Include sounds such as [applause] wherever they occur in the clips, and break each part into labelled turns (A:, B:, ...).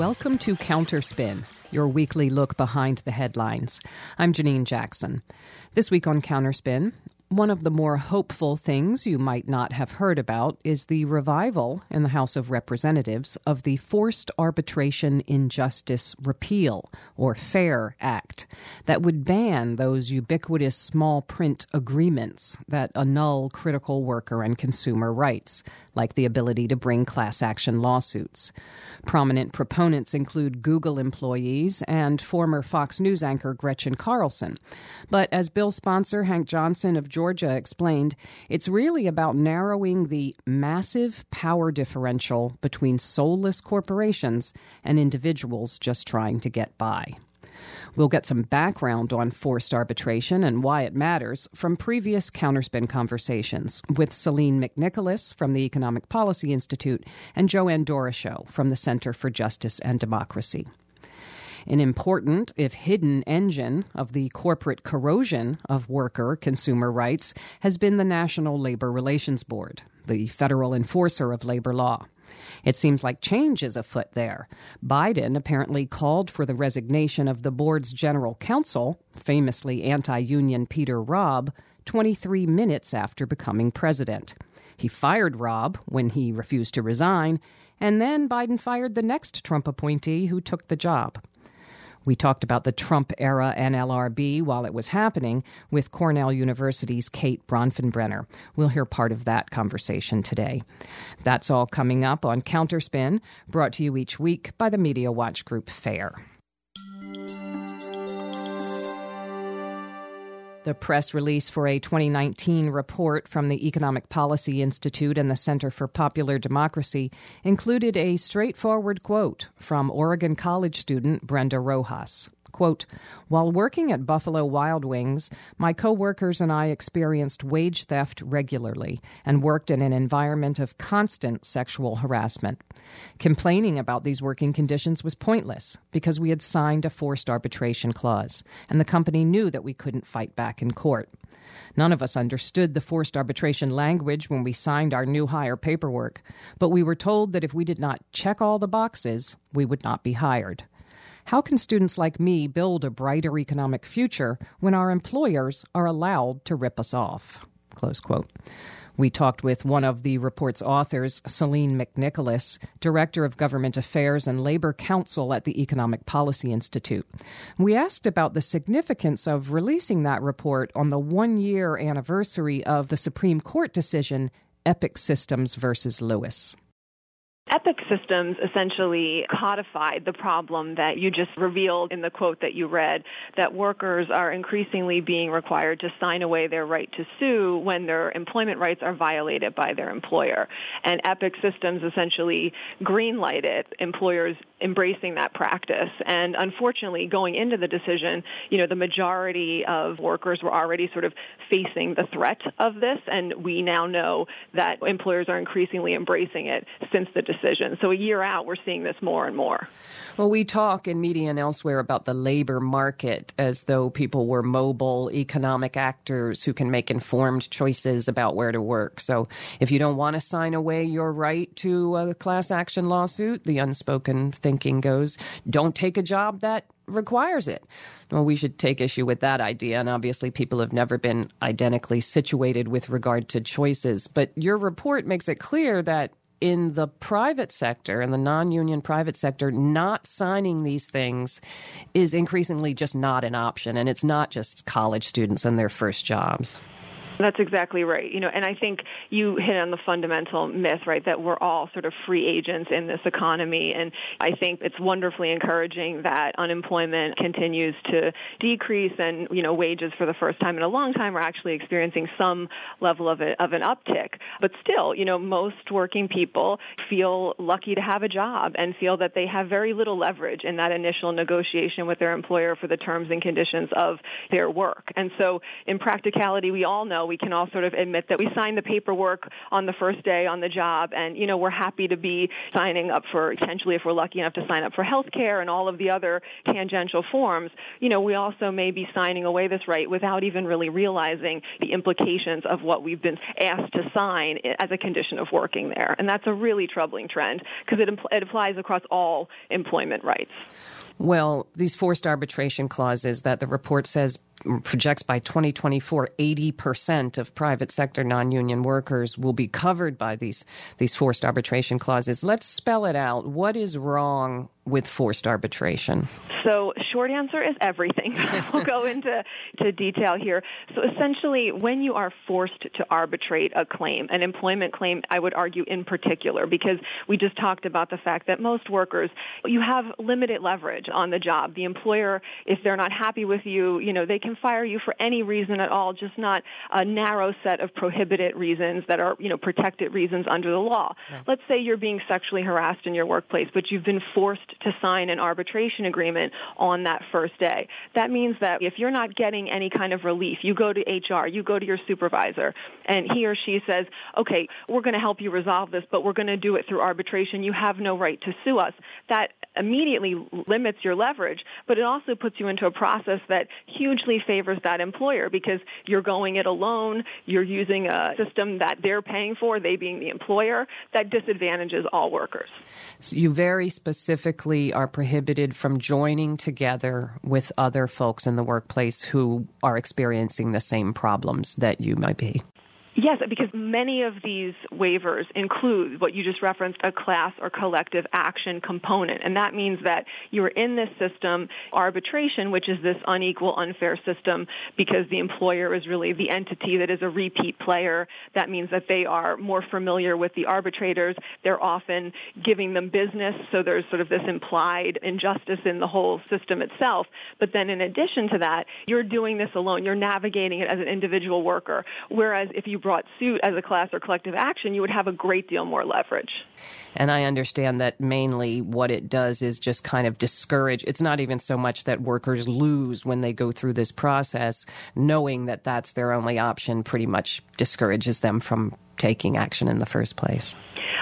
A: Welcome to Counterspin, your weekly look behind the headlines. I'm Janine Jackson. This week on Counterspin, one of the more hopeful things you might not have heard about is the revival in the House of Representatives of the Forced Arbitration Injustice Repeal, or FAIR Act, that would ban those ubiquitous small print agreements that annul critical worker and consumer rights, like the ability to bring class action lawsuits. Prominent proponents include Google employees and former Fox News anchor Gretchen Carlson. But as bill sponsor Hank Johnson of Georgia explained, it's really about narrowing the massive power differential between soulless corporations and individuals just trying to get by. We'll get some background on forced arbitration and why it matters from previous counterspin conversations with Celine McNicholas from the Economic Policy Institute and Joanne Doroshow from the Center for Justice and Democracy. An important, if hidden, engine of the corporate corrosion of worker consumer rights has been the National Labor Relations Board, the federal enforcer of labor law. It seems like change is afoot there. Biden apparently called for the resignation of the board's general counsel, famously anti union Peter Robb, 23 minutes after becoming president. He fired Robb when he refused to resign, and then Biden fired the next Trump appointee who took the job. We talked about the Trump era and NLRB while it was happening with Cornell University's Kate Bronfenbrenner. We'll hear part of that conversation today. That's all coming up on Counterspin, brought to you each week by the Media Watch Group FAIR. The press release for a 2019 report from the Economic Policy Institute and the Center for Popular Democracy included a straightforward quote from Oregon College student Brenda Rojas. Quote, While working at Buffalo Wild Wings, my coworkers and I experienced wage theft regularly and worked in an environment of constant sexual harassment. Complaining about these working conditions was pointless because we had signed a forced arbitration clause, and the company knew that we couldn't fight back in court. None of us understood the forced arbitration language when we signed our new hire paperwork, but we were told that if we did not check all the boxes, we would not be hired. How can students like me build a brighter economic future when our employers are allowed to rip us off? Close quote. We talked with one of the report's authors, Celine McNicholas, Director of Government Affairs and Labor Counsel at the Economic Policy Institute. We asked about the significance of releasing that report on the one year anniversary of the Supreme Court decision, Epic Systems versus Lewis.
B: Epic Systems essentially codified the problem that you just revealed in the quote that you read, that workers are increasingly being required to sign away their right to sue when their employment rights are violated by their employer. And Epic Systems essentially greenlighted employers embracing that practice. And unfortunately, going into the decision, you know, the majority of workers were already sort of facing the threat of this, and we now know that employers are increasingly embracing it since the decision. So a year out, we're seeing this more and more.
A: Well, we talk in media and elsewhere about the labor market as though people were mobile economic actors who can make informed choices about where to work. So if you don't want to sign away your right to a class action lawsuit, the unspoken thinking goes, don't take a job that requires it. Well, we should take issue with that idea. And obviously, people have never been identically situated with regard to choices. But your report makes it clear that in the private sector, in the non union private sector, not signing these things is increasingly just not an option. And it's not just college students and their first jobs.
B: That's exactly right. You know, and I think you hit on the fundamental myth, right, that we're all sort of free agents in this economy. And I think it's wonderfully encouraging that unemployment continues to decrease and, you know, wages for the first time in a long time are actually experiencing some level of, a, of an uptick. But still, you know, most working people feel lucky to have a job and feel that they have very little leverage in that initial negotiation with their employer for the terms and conditions of their work. And so in practicality, we all know we can all sort of admit that we signed the paperwork on the first day on the job and, you know, we're happy to be signing up for potentially if we're lucky enough to sign up for health care and all of the other tangential forms. You know, we also may be signing away this right without even really realizing the implications of what we've been asked to sign as a condition of working there. And that's a really troubling trend because it, impl- it applies across all employment rights.
A: Well, these forced arbitration clauses that the report says projects by 2024 80% of private sector non-union workers will be covered by these these forced arbitration clauses. Let's spell it out. What is wrong with forced arbitration?
B: So, short answer is everything. [laughs] we'll go into to detail here. So, essentially, when you are forced to arbitrate a claim, an employment claim, I would argue in particular, because we just talked about the fact that most workers, you have limited leverage on the job. The employer, if they're not happy with you, you know, they can fire you for any reason at all, just not a narrow set of prohibited reasons that are, you know, protected reasons under the law. Yeah. Let's say you're being sexually harassed in your workplace, but you've been forced to sign an arbitration agreement on that first day. That means that if you're not getting any kind of relief, you go to HR, you go to your supervisor, and he or she says, okay, we're going to help you resolve this, but we're going to do it through arbitration. You have no right to sue us. That immediately limits your leverage, but it also puts you into a process that hugely favors that employer because you're going it alone, you're using a system that they're paying for, they being the employer, that disadvantages all workers.
A: So you very specifically are prohibited from joining together with other folks in the workplace who are experiencing the same problems that you might be.
B: Yes, because many of these waivers include what you just referenced, a class or collective action component. And that means that you're in this system, arbitration, which is this unequal, unfair system because the employer is really the entity that is a repeat player. That means that they are more familiar with the arbitrators. They're often giving them business, so there's sort of this implied injustice in the whole system itself. But then in addition to that, you're doing this alone. You're navigating it as an individual worker. Whereas if you brought suit as a class or collective action, you would have a great deal more leverage.
A: And I understand that mainly what it does is just kind of discourage. It's not even so much that workers lose when they go through this process, knowing that that's their only option pretty much discourages them from taking action in the first place.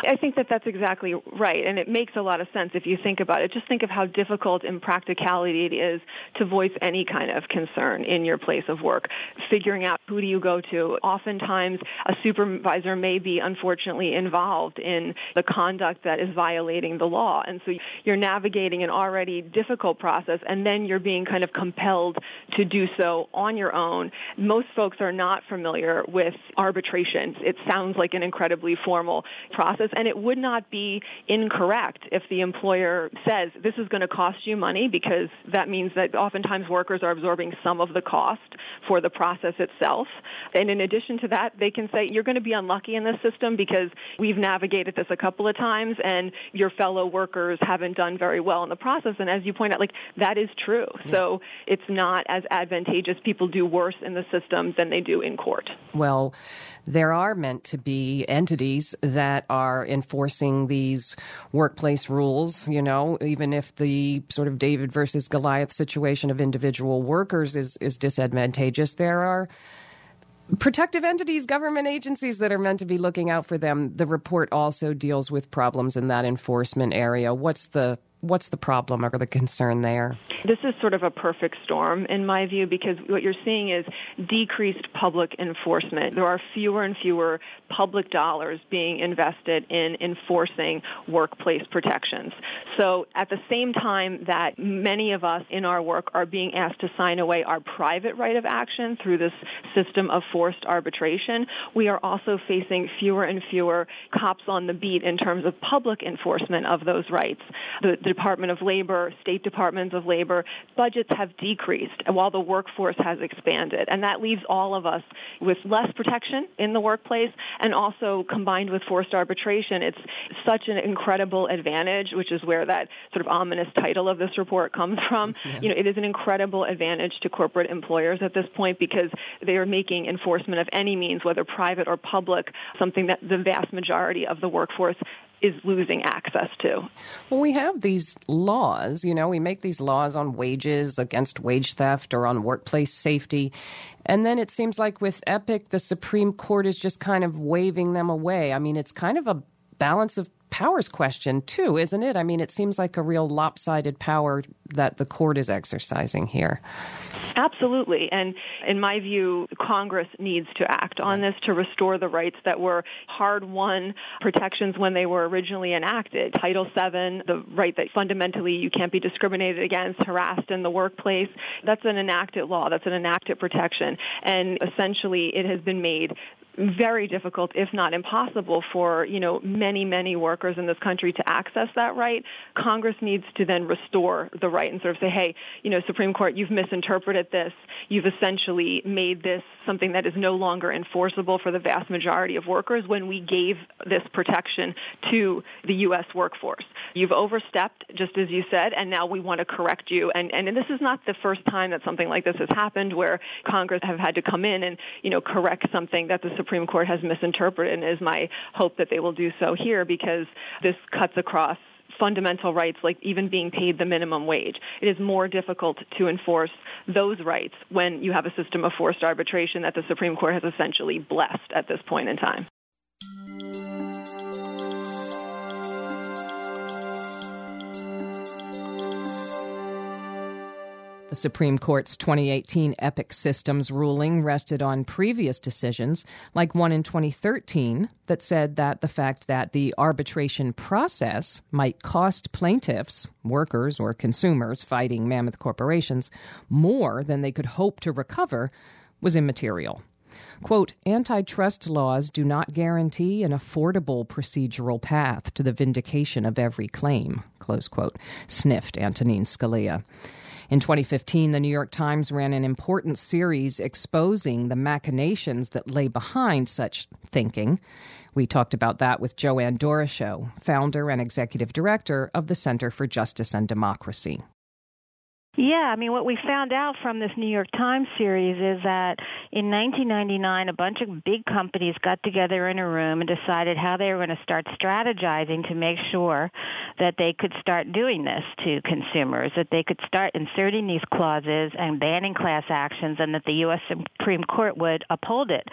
B: I think that that's exactly right, and it makes a lot of sense if you think about it. Just think of how difficult in practicality it is to voice any kind of concern in your place of work. Figuring out who do you go to. Oftentimes, a supervisor may be unfortunately involved in the conduct that is violating the law, and so you're navigating an already difficult process, and then you're being kind of compelled to do so on your own. Most folks are not familiar with arbitration. It sounds like an incredibly formal process and it would not be incorrect if the employer says this is going to cost you money because that means that oftentimes workers are absorbing some of the cost for the process itself. And in addition to that, they can say you're going to be unlucky in this system because we've navigated this a couple of times and your fellow workers haven't done very well in the process. And as you point out, like that is true. Yeah. So it's not as advantageous. People do worse in the system than they do in court.
A: Well, there are meant to be entities that are enforcing these workplace rules, you know, even if the sort of David versus Goliath situation of individual workers is, is disadvantageous, there are protective entities, government agencies that are meant to be looking out for them. The report also deals with problems in that enforcement area. What's the what's the problem or the concern there?
B: This is sort of a perfect storm in my view because what you're seeing is decreased public enforcement. There are fewer and fewer public dollars being invested in enforcing workplace protections. So at the same time that many of us in our work are being asked to sign away our private right of action through this system of forced arbitration, we are also facing fewer and fewer cops on the beat in terms of public enforcement of those rights. The, the Department of Labor, state departments of labor, budgets have decreased while the workforce has expanded. And that leaves all of us with less protection in the workplace and also combined with forced arbitration, it's such an incredible advantage, which is where that sort of ominous title of this report comes from. [laughs] Yeah. You know, it is an incredible advantage to corporate employers at this point because they are making enforcement of any means, whether private or public, something that the vast majority of the workforce is losing access to.
C: Well, we have these laws, you know, we make these laws on wages, against wage theft, or on workplace safety. And then it seems like with Epic, the Supreme Court is just kind of waving them away. I mean, it's kind of a balance of powers question, too, isn't it? I mean, it seems like a real lopsided power that the court is exercising here.
B: Absolutely. And in my view, Congress needs to act on this to restore the rights that were hard won protections when they were originally enacted. Title VII, the right that fundamentally you can't be discriminated against, harassed in the workplace, that's an enacted law. That's an enacted protection. And essentially it has been made very difficult, if not impossible, for you know many many workers in this country to access that right. Congress needs to then restore the right and sort of say, hey, you know, Supreme Court, you've misinterpreted this. You've essentially made this something that is no longer enforceable for the vast majority of workers when we gave this protection to the U.S. workforce. You've overstepped, just as you said, and now we want to correct you. And and this is not the first time that something like this has happened, where Congress have had to come in and you know correct something that the Supreme Supreme Court has misinterpreted, and is my hope that they will do so here because this cuts across fundamental rights like even being paid the minimum wage. It is more difficult to enforce those rights when you have a system of forced arbitration that the Supreme Court has essentially blessed at this point in time.
C: The Supreme Court's 2018 Epic Systems ruling rested on previous decisions, like one in 2013 that said that the fact that the arbitration process might cost plaintiffs, workers, or consumers fighting mammoth corporations more than they could hope to recover was immaterial. Quote, antitrust laws do not guarantee an affordable procedural path to the vindication of every claim, close quote, sniffed Antonin Scalia. In 2015, the New York Times ran an important series exposing the machinations that lay behind such thinking. We talked about that with Joanne Doroshow, founder and executive director of the Center for Justice and Democracy.
D: Yeah, I mean, what we found out from this New York Times series is that in 1999, a bunch of big companies got together in a room and decided how they were going to start strategizing to make sure that they could start doing this to consumers, that they could start inserting these clauses and banning class actions, and that the U.S. Supreme Court would uphold it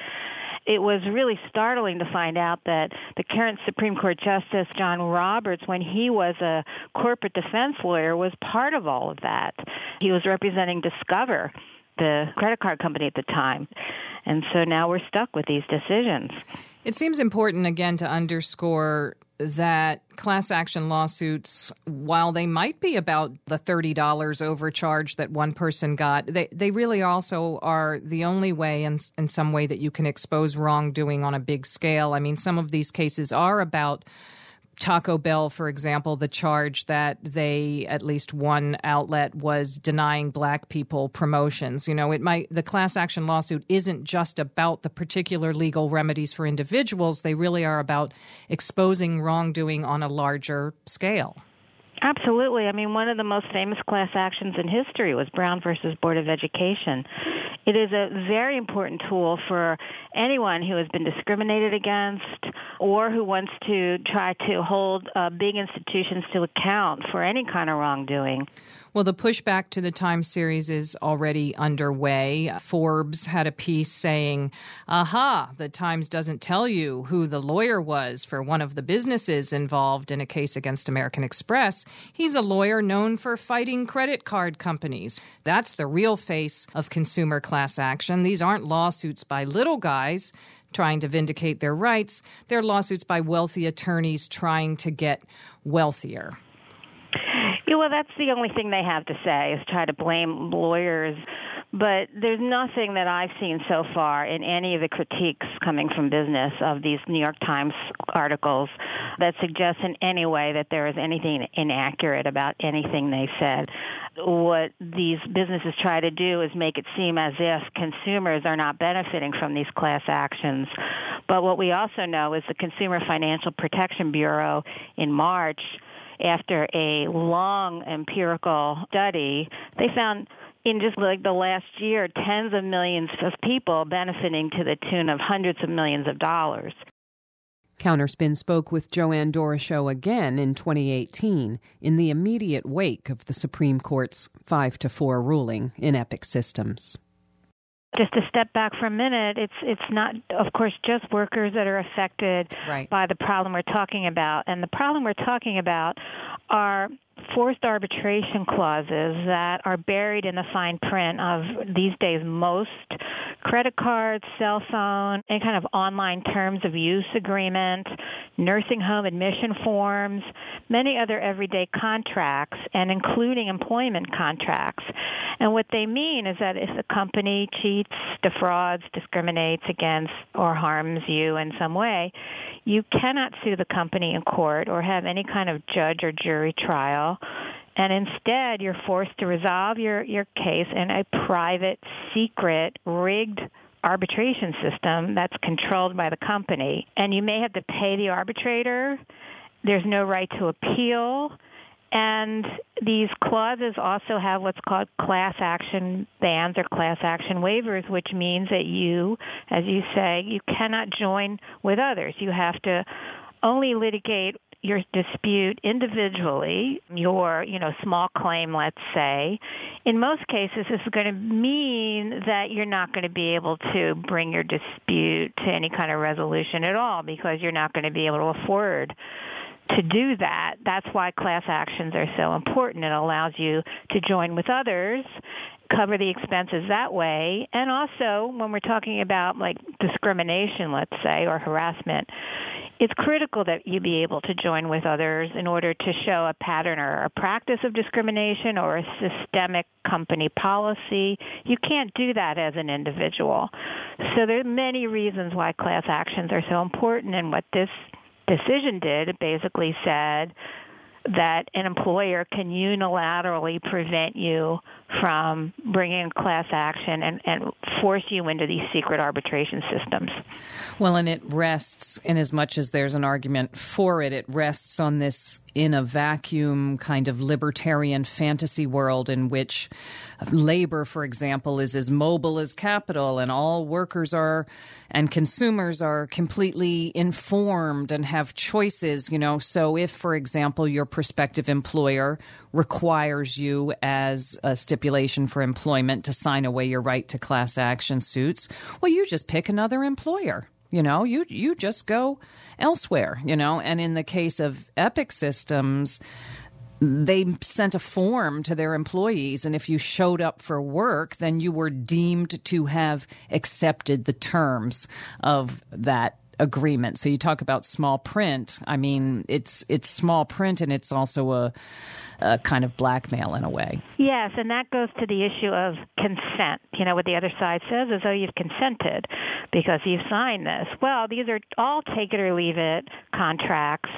D: it was really startling to find out that the current Supreme Court Justice John Roberts, when he was a corporate defense lawyer, was part of all of that. He was representing Discover, the credit card company at the time. And so now we're stuck with these decisions.
C: It seems important, again, to underscore that class action lawsuits, while they might be about the $30 overcharge that one person got, they, they really also are the only way, in, in some way, that you can expose wrongdoing on a big scale. I mean, some of these cases are about Taco Bell, for example, the charge that they, at least one outlet, was denying black people promotions. You know, it might, the class action lawsuit isn't just about the particular legal remedies for individuals, they really are about exposing wrongdoing on a larger scale.
D: Absolutely. I mean, one of the most famous class actions in history was Brown versus Board of Education. It is a very important tool for anyone who has been discriminated against or who wants to try to hold uh, big institutions to account for any kind of wrongdoing.
C: Well, the pushback to the time series is already underway. Forbes had a piece saying, aha, the Times doesn't tell you who the lawyer was for one of the businesses involved in a case against American Express. He's a lawyer known for fighting credit card companies. That's the real face of consumer class action. These aren't lawsuits by little guys trying to vindicate their rights, they're lawsuits by wealthy attorneys trying to get wealthier.
D: Yeah, well, that's the only thing they have to say is try to blame lawyers. But there's nothing that I've seen so far in any of the critiques coming from business of these New York Times articles that suggests in any way that there is anything inaccurate about anything they said. What these businesses try to do is make it seem as if consumers are not benefiting from these class actions. But what we also know is the Consumer Financial Protection Bureau in March after a long empirical study, they found in just like the last year, tens of millions of people benefiting to the tune of hundreds of millions of dollars.
C: Counterspin spoke with Joanne Doroshow again in 2018 in the immediate wake of the Supreme Court's 5 to 4 ruling in Epic Systems
D: just to step back for a minute, it's it's not, of course, just workers that are affected
C: right.
D: by the problem we're talking about, and the problem we're talking about are forced arbitration clauses that are buried in the fine print of these days most credit cards, cell phone, any kind of online terms of use agreement, nursing home admission forms, many other everyday contracts, and including employment contracts. And what they mean is that if a company cheats, defrauds, discriminates against, or harms you in some way, you cannot sue the company in court or have any kind of judge or jury trial and instead you're forced to resolve your, your case in a private, secret, rigged arbitration system that's controlled by the company. And you may have to pay the arbitrator. There's no right to appeal. And these clauses also have what's called class action bans or class action waivers, which means that you, as you say, you cannot join with others. You have to only litigate your dispute individually, your, you know, small claim, let's say, in most cases this is going to mean that you're not going to be able to bring your dispute to any kind of resolution at all because you're not going to be able to afford to do that. That's why class actions are so important. It allows you to join with others, cover the expenses that way, and also when we're talking about like discrimination, let's say, or harassment, it's critical that you be able to join with others in order to show a pattern or a practice of discrimination or a systemic company policy. You can't do that as an individual. So there are many reasons why class actions are so important and what this decision did, it basically said that an employer can unilaterally prevent you from bringing class action and, and force you into these secret arbitration systems.
C: Well, and it rests, in as much as there's an argument for it, it rests on this in a vacuum kind of libertarian fantasy world in which labor, for example, is as mobile as capital and all workers are and consumers are completely informed and have choices, you know. So if, for example, your prospective employer requires you as a stipulation for employment to sign away your right to class action suits, well, you just pick another employer. You know, you you just go elsewhere, you know. And in the case of Epic Systems, they sent a form to their employees, and if you showed up for work, then you were deemed to have accepted the terms of that agreement. So you talk about small print. I mean, it's it's small print, and it's also a uh, kind of blackmail in a way.
D: Yes, and that goes to the issue of consent. You know, what the other side says is, oh, you've consented because you've signed this. Well, these are all take it or leave it contracts.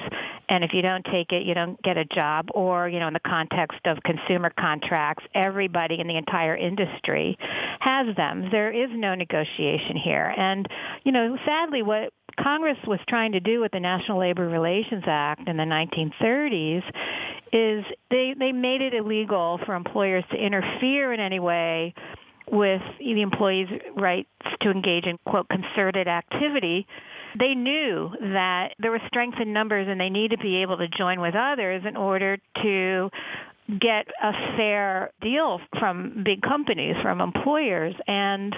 D: And if you don't take it, you don't get a job. Or, you know, in the context of consumer contracts, everybody in the entire industry has them. There is no negotiation here. And, you know, sadly, what Congress was trying to do with the National Labor Relations Act in the 1930s is they they made it illegal for employers to interfere in any way with the employees' rights to engage in quote concerted activity. They knew that there was strength in numbers and they need to be able to join with others in order to get a fair deal from big companies, from employers. And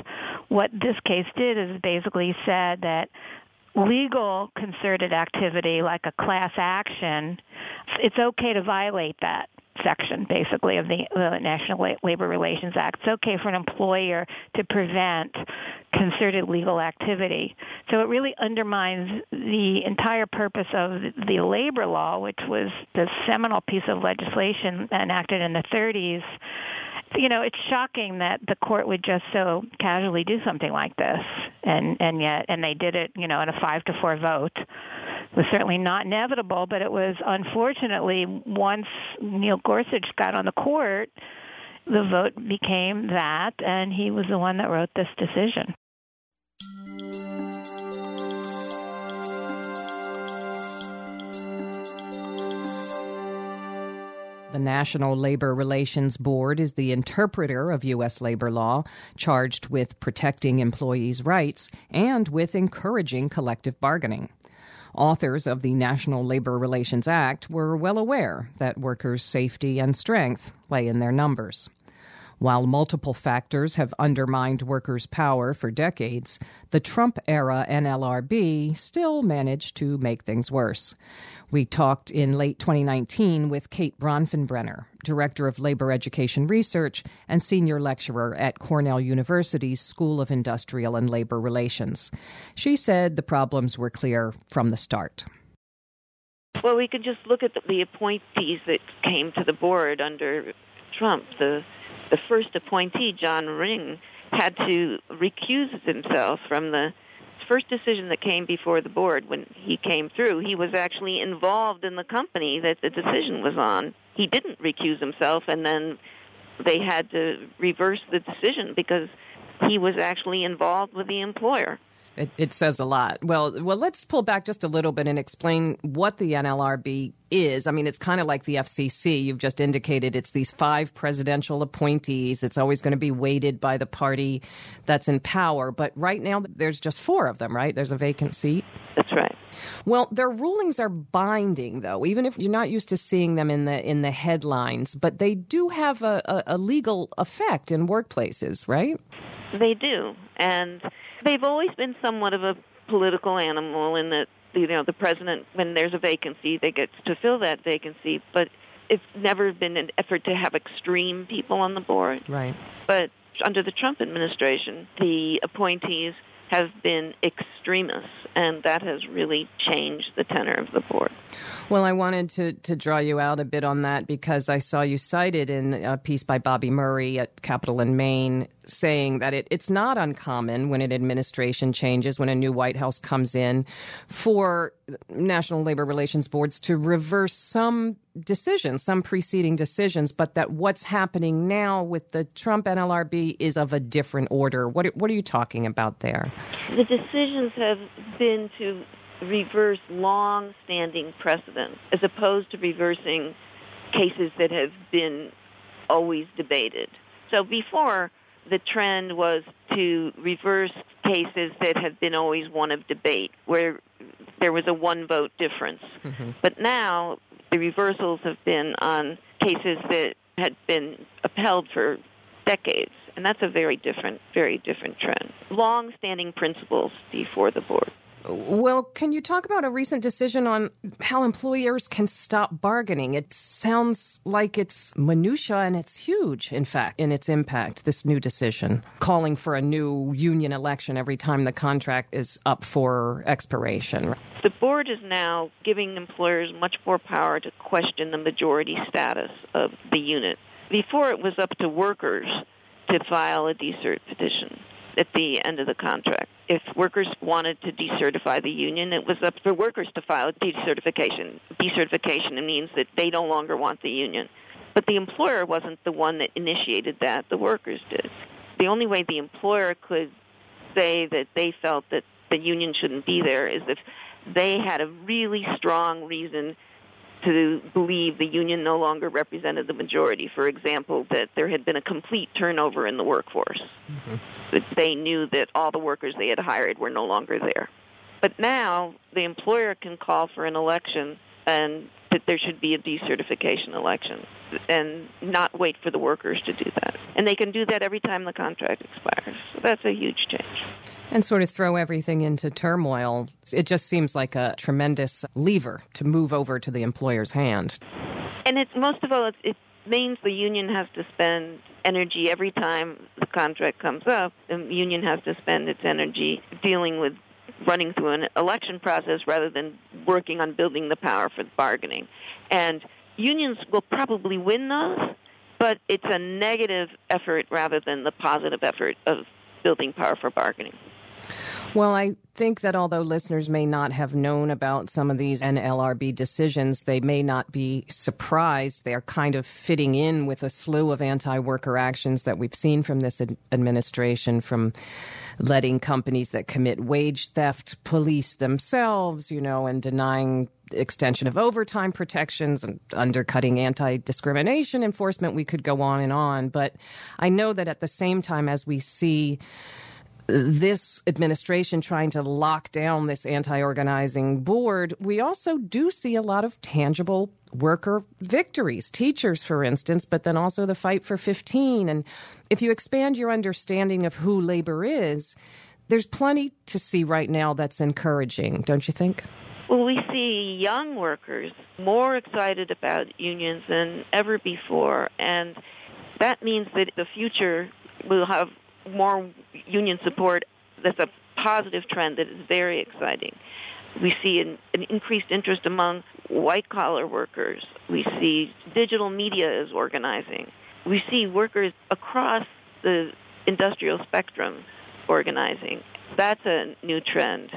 D: what this case did is basically said that legal concerted activity like a class action, it's okay to violate that section basically of the, the National Labor Relations Act. It's okay for an employer to prevent concerted legal activity. So it really undermines the entire purpose of the labor law, which was the seminal piece of legislation enacted in the 30s you know, it's shocking that the court would just so casually do something like this, and and yet, and they did it, you know, in a five to four vote. It was certainly not inevitable, but it was unfortunately once Neil Gorsuch got on the court, the vote became that, and he was the one that wrote this decision.
C: The National Labor Relations Board is the interpreter of U.S. labor law, charged with protecting employees' rights and with encouraging collective bargaining.
A: Authors of the National Labor Relations Act were well aware that workers' safety and strength lay in their numbers. While multiple factors have undermined workers' power for decades, the Trump era NLRB still managed to make things worse. We talked in late 2019 with Kate Bronfenbrenner, Director of Labor Education Research and Senior Lecturer at Cornell University's School of Industrial and Labor Relations. She said the problems were clear from the start.
E: Well, we could just look at the, the appointees that came to the board under Trump. The the first appointee, John Ring, had to recuse himself from the first decision that came before the board when he came through. He was actually involved in the company that the decision was on. He didn't recuse himself, and then they had to reverse the decision because he was actually involved with the employer.
A: It, it, says a lot. Well, well, let's pull back just a little bit and explain what the NLRB is. I mean, it's kind of like the FCC. You've just indicated it's these five presidential appointees. It's always going to be weighted by the party that's in power. But right now, there's just four of them, right? There's a vacant seat.
E: That's right.
A: Well, their rulings are binding, though, even if you're not used to seeing them in the in the headlines. But they do have a, a, a legal effect in workplaces, right?
E: They do, and they've always been somewhat of a political animal in that you know the president when there's a vacancy they get to fill that vacancy but it's never been an effort to have extreme people on the board.
A: Right.
E: But under the Trump administration the appointees have been extremists, and that has really changed the tenor of the board.
A: Well, I wanted to, to draw you out a bit on that because I saw you cited in a piece by Bobbi Murray at Capital & Main saying that it, it's not uncommon when an administration changes, when a new White House comes in, for national labor relations boards to reverse some decisions, some preceding decisions, but that what's happening now with the Trump NLRB is of a different order. What, what are you talking about there?
E: The decisions have been to reverse long standing precedents as opposed to reversing cases that have been always debated. So before, the trend was to reverse cases that have been always one of debate, where there was a one vote difference. Mm-hmm. But now the reversals have been on cases that had been upheld for decades. And that's a very different, very different trend. Long standing principles before the board.
A: Well, can you talk about a recent decision on how employers can stop bargaining? It sounds like it's minutia and it's huge, in fact, in its impact, this new decision, calling for a new union election every time the contract is up for expiration.
E: The board is now giving employers much more power to question the majority status of the unit. Before it was up to workers to file a decert petition at the end of the contract. If workers wanted to decertify the union, it was up for workers to file decertification. Decertification means that they no longer want the union. But the employer wasn't the one that initiated that, the workers did. The only way the employer could say that they felt that the union shouldn't be there is if they had a really strong reason to believe the union no longer represented the majority. For example, that there had been a complete turnover in the workforce. Mm-hmm. That they knew that all the workers they had hired were no longer there. But now the employer can call for an election and that there should be a decertification election and not wait for the workers to do that. And they can do that every time the contract expires. So that's a huge change.
A: And sort of throw everything into turmoil. It just seems like a tremendous lever to move over to the employer's hand.
E: And it's most of all, it, it means the union has to spend energy every time the contract comes up. The union has to spend its energy dealing with running through an election process rather than working on building the power for bargaining. And unions will probably win those, but it's a negative effort rather than the positive effort of building power for bargaining.
A: Well, I think that although listeners may not have known about some of these NLRB decisions, they may not be surprised. They are kind of fitting in with a slew of anti worker actions that we've seen from this ad- administration, from letting companies that commit wage theft police themselves, you know, and denying extension of overtime protections and undercutting anti discrimination enforcement. We could go on and on. But I know that at the same time, as we see this administration trying to lock down this anti organizing board, we also do see a lot of tangible worker victories. Teachers, for instance, but then also the fight for 15. And if you expand your understanding of who labor is, there's plenty to see right now that's encouraging, don't you think?
E: Well, we see young workers more excited about unions than ever before, and that means that the future will have more union support. That's a positive trend that is very exciting. We see an, an increased interest among white collar workers. We see digital media is organizing. We see workers across the industrial spectrum organizing. That's a new trend.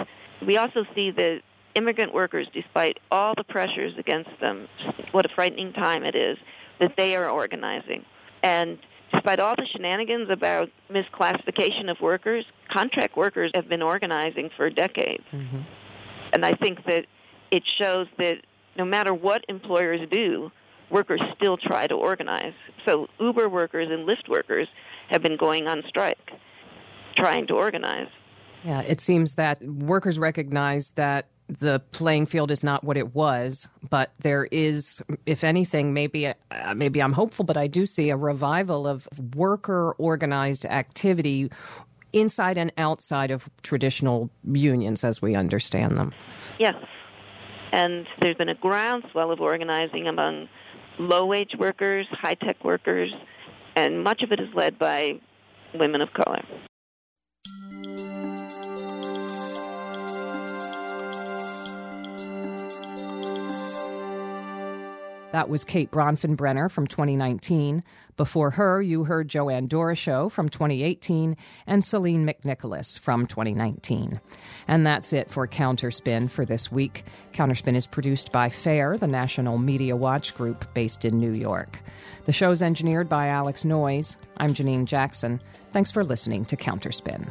E: We also see that immigrant workers, despite all the pressures against them, what a frightening time it is, that they are organizing. And despite all the shenanigans about misclassification of workers, contract workers have been organizing for decades. Mm-hmm. And I think that it shows that no matter what employers do, workers still try to organize. So Uber workers and Lyft workers have been going on strike, trying to organize.
A: Yeah, it seems that workers recognize that the playing field is not what it was, but there is, if anything, maybe uh, maybe I'm hopeful, but I do see a revival of worker organized activity inside and outside of traditional unions as we understand them.
E: Yes, and there's been a groundswell of organizing among low wage workers, high tech workers, and much of it is led by women of color.
A: That was Kate Bronfenbrenner from 2019. Before her, you heard Joanne Doroshow from 2018 and Celine McNicholas from 2019. And that's it for Counterspin for this week. Counterspin is produced by FAIR, the National Media Watch Group based in New York. The show's engineered by Alex Noyes. I'm Janine Jackson. Thanks for listening to Counterspin.